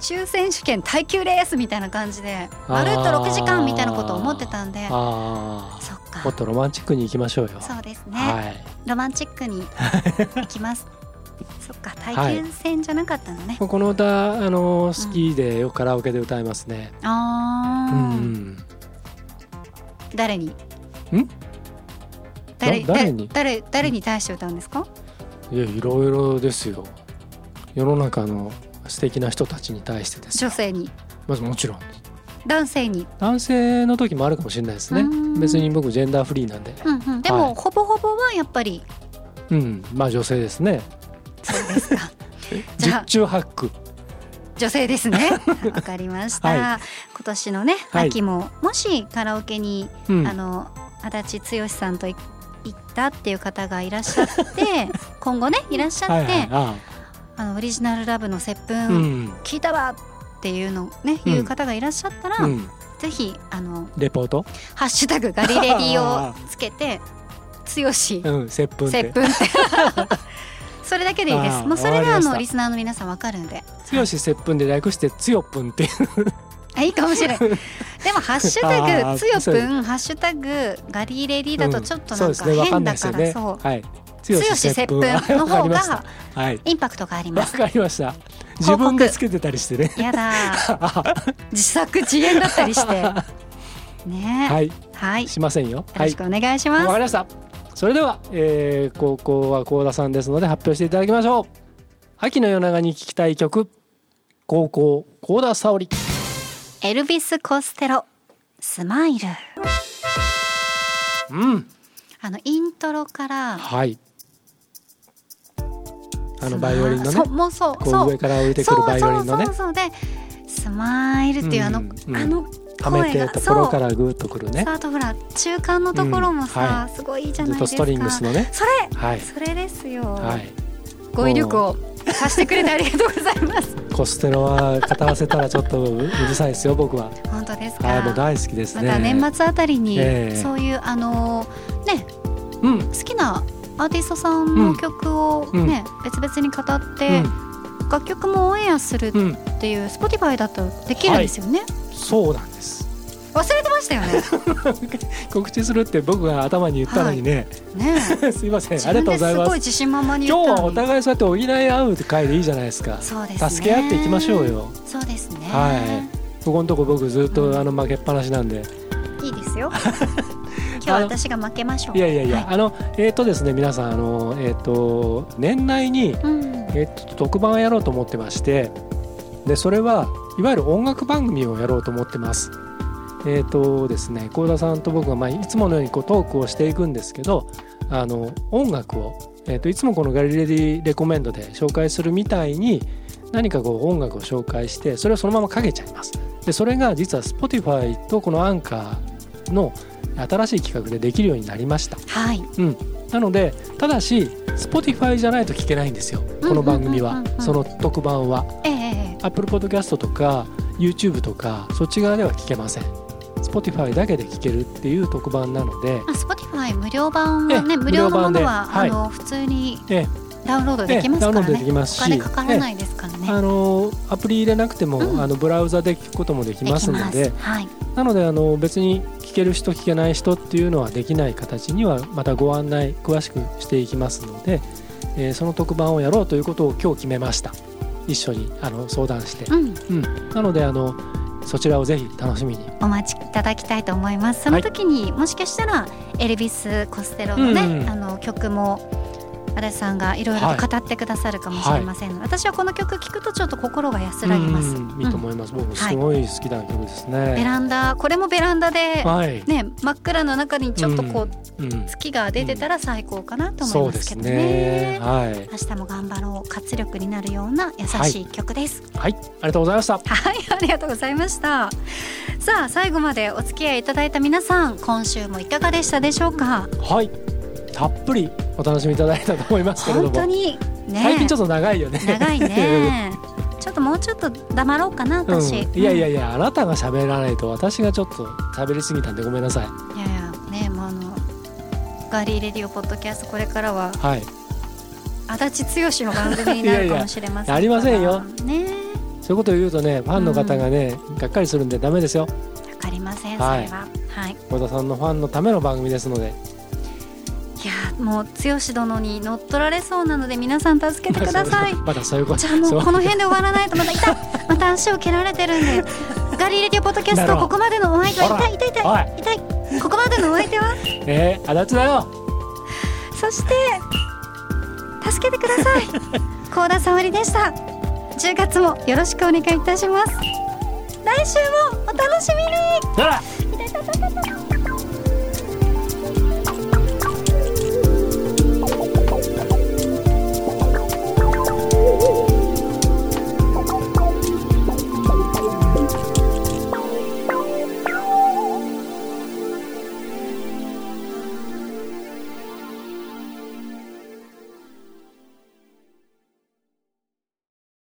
Speaker 1: 抽選試験耐久レースみたいな感じでまるっと6時間みたいなことを思ってたんで
Speaker 2: あ
Speaker 1: そっ
Speaker 2: あもっ
Speaker 1: か
Speaker 2: とロマンチックに行きましょうよ。
Speaker 1: そうですね、
Speaker 2: はい。
Speaker 1: ロマンチックに 行きます。そっか耐久戦じゃなかったのね、
Speaker 2: この歌あの好きでよくカラオケで歌いますね。
Speaker 1: あ
Speaker 2: う
Speaker 1: ー、
Speaker 2: ん。
Speaker 1: 誰に？
Speaker 2: ん？
Speaker 1: 誰
Speaker 2: だ誰に？
Speaker 1: 誰誰誰に対して歌うんですか？
Speaker 2: いやいろいろですよ。世の中の素敵な人たちに対してです。
Speaker 1: 女性に。
Speaker 2: まずもちろん。
Speaker 1: 男性に、
Speaker 2: 男性の時もあるかもしれないですね。
Speaker 1: うん。
Speaker 2: 別に僕ジェンダーフリーなんで。
Speaker 1: うんうん、でも、
Speaker 2: はい
Speaker 1: ほぼほぼはやっぱり。
Speaker 2: うん。まあ女性ですね。
Speaker 1: そうですか。じゃあ。
Speaker 2: 十中八九。
Speaker 1: 女性ですね。わかりました、
Speaker 2: はい。
Speaker 1: 今年のね
Speaker 2: はい。
Speaker 1: 秋も、もしカラオケに、
Speaker 2: うん。
Speaker 1: あの足立剛さんとい行ったっていう方がいらっしゃって 今後ねいらっしゃって、
Speaker 2: はいはい。あ
Speaker 1: あのオリジナルラブの接吻、聞いたわっていうのね、
Speaker 2: うん。
Speaker 1: いう方がいらっしゃったら、
Speaker 2: うん。
Speaker 1: ぜひあの
Speaker 2: レポート？
Speaker 1: ハッシュタグガリレディをつけて剛し
Speaker 2: うん接吻って。
Speaker 1: 接吻 それだけでいいです。もうそれであのリスナーの皆さんわかるんで。
Speaker 2: 強し接吻で略してつよぷんっていう
Speaker 1: あいいかもしれない でもハッシュタグつよぷんハッシュタグガリレディだとちょっとなんか変だからそう。
Speaker 2: はい。
Speaker 1: 剛し接吻の方が
Speaker 2: はい。
Speaker 1: インパクトがありま
Speaker 2: わ
Speaker 1: す
Speaker 2: かりました。自分でつけてたりしてね。
Speaker 1: やだー。自作自演だったりして。ね。
Speaker 2: はい。
Speaker 1: はい、よ
Speaker 2: しませんよ。はい。
Speaker 1: ろしくお願いします、
Speaker 2: わかりました。それでは、えー、高校は高田さんですので発表していただきましょう。秋の夜長に聴きたい曲。高校高田沙織
Speaker 1: エルビス・コステロスマイル。
Speaker 2: うん。
Speaker 1: あのイントロから
Speaker 2: はい。あのバイオリンのね。
Speaker 1: もうそう
Speaker 2: こ
Speaker 1: そう。
Speaker 2: う上から降りてくるバイオリンのね。
Speaker 1: そうそうそう。そうでスマイルっていうあの、
Speaker 2: うんうん。
Speaker 1: あの
Speaker 2: はめてところからグーッとくるね。
Speaker 1: あとほら中間のところもさ、
Speaker 2: うんは
Speaker 1: すごいいいじゃないですか。
Speaker 2: ストリングスのね。
Speaker 1: それ
Speaker 2: はい。
Speaker 1: それですよ、
Speaker 2: はい。
Speaker 1: 語彙力を貸してくれてありがとうございます。
Speaker 2: コステロは語らせたらちょっとうるさいですよ僕は。
Speaker 1: 本当ですか、
Speaker 2: はいもう大好きですね。
Speaker 1: また年末あたりに、
Speaker 2: ええ。
Speaker 1: そういうあのね
Speaker 2: うん。
Speaker 1: 好きなアーティストさんの曲をね、別々に語って、楽曲もオンエアする
Speaker 2: うん
Speaker 1: っていう Spotify だとできるんですよね、
Speaker 2: そうなんです
Speaker 1: 忘れてましたよね。
Speaker 2: 告知するって僕が頭に言ったのにね、
Speaker 1: ね
Speaker 2: すいません。
Speaker 1: 自
Speaker 2: ありがとうございます。
Speaker 1: 自信満々に言
Speaker 2: 今日はお互いそうやって補い合うって回でいいじゃないですか。
Speaker 1: そうですね。
Speaker 2: 助け合っていきましょうよ。
Speaker 1: そうですね。
Speaker 2: はい。ここのとこ僕ずっとあの負けっぱなしなんで。
Speaker 1: いいですよ。今日は私が負けましょう。
Speaker 2: いやいやいや、
Speaker 1: は
Speaker 2: あのえっ、とですね皆さんあのえっ、と年内に
Speaker 1: うん。
Speaker 2: えっ、と特番をやろうと思ってまして。でそれはいわゆる音楽番組をやろうと思ってます。えっ、とですね幸田さんと僕がまあいつものようにこうトークをしていくんですけどあの音楽を、えー、といつもこのガリレディレコメンドで紹介するみたいに何かこう音楽を紹介してそれをそのままかけちゃいます。でそれが実は Spotify とこのアンカーの新しい企画でできるようになりました。
Speaker 1: はい。
Speaker 2: うん、なのでただし Spotify じゃないと聞けないんですよ。この番組は。その特番は。
Speaker 1: ええええ。
Speaker 2: Apple Podcast とか YouTube とかそっち側では聞けません Spotify だけで聞けるっていう特番なので
Speaker 1: あ Spotify 無料版は
Speaker 2: ええ
Speaker 1: ね無料のものは、
Speaker 2: 無料版で
Speaker 1: あの普通に
Speaker 2: え
Speaker 1: ダウンロードできますからね。お金かからないですからね、
Speaker 2: あのアプリ入れなくても、
Speaker 1: うん。
Speaker 2: あのブラウザで聞くこともできますので
Speaker 1: はい。
Speaker 2: なのであの別に聞ける人聞けない人っていうのはできない形にはまたご案内詳しくしていきますので、えーその特番をやろうということを今日決めました。一緒にあの相談して、
Speaker 1: うん。
Speaker 2: うん、なのであのそちらをぜひ楽しみに。
Speaker 1: お待ちいただきたいと思います。その時に、もしかしたらエルビス・コステロのね、
Speaker 2: うんうん。
Speaker 1: あの曲も足立さんがいろいろと語ってくださるかもしれませんので、私はこの曲聞くとちょっと心が安らぎます、
Speaker 2: うんいいと思います、僕もすごい好きな曲ですね、
Speaker 1: ベランダこれもベランダで、
Speaker 2: はい、
Speaker 1: ね、真っ暗の中にちょっとこう、
Speaker 2: うん、
Speaker 1: 月が出てたら最高かなと思いうますけどね。
Speaker 2: ね。はい、
Speaker 1: 明日も頑張ろう活力になるような優しい曲です。
Speaker 2: はい、ありがとうございました。
Speaker 1: はい、ありがとうございました。さあ最後までお付き合いいただいた皆さん今週もいかがでしたでしょうか？
Speaker 2: はい。たっぷりお楽しみいただいたと思いますけれども。
Speaker 1: 本当にね。
Speaker 2: 最近ちょっと長いよね。
Speaker 1: 長いね。ちょっともうちょっと黙ろうかな
Speaker 2: うん、
Speaker 1: 私、
Speaker 2: いやいやいやあなたが喋らないと私がちょっと喋りすぎたんでごめんなさい。
Speaker 1: うんいやいやねもうあのガーリーレディオポッドキャストこれからは
Speaker 2: はい。
Speaker 1: 足立剛の番組になるかもしれません
Speaker 2: ありませんよ。
Speaker 1: ね。
Speaker 2: そういうことを言うとねファンの方がね、がっかりするんでダメですよ。
Speaker 1: わかりませんそれは。
Speaker 2: はい
Speaker 1: はい。
Speaker 2: 小田さんのファンのための番組ですので
Speaker 1: もう剛殿に乗っ取られそうなので皆さん助けてください。
Speaker 2: まだそういうこと
Speaker 1: じゃあも
Speaker 2: そう。
Speaker 1: この辺で終わらないとまた痛い。また足を蹴られてるんで。ガリレディオポッドキャストここまでのお相手は痛い痛い痛
Speaker 2: おい。
Speaker 1: い痛い。ここまでのお相手は？
Speaker 2: えー、足立だよ
Speaker 1: そして助けてください。高田沙織でした。10月もよろしくお願いいたします。来週もお楽しみに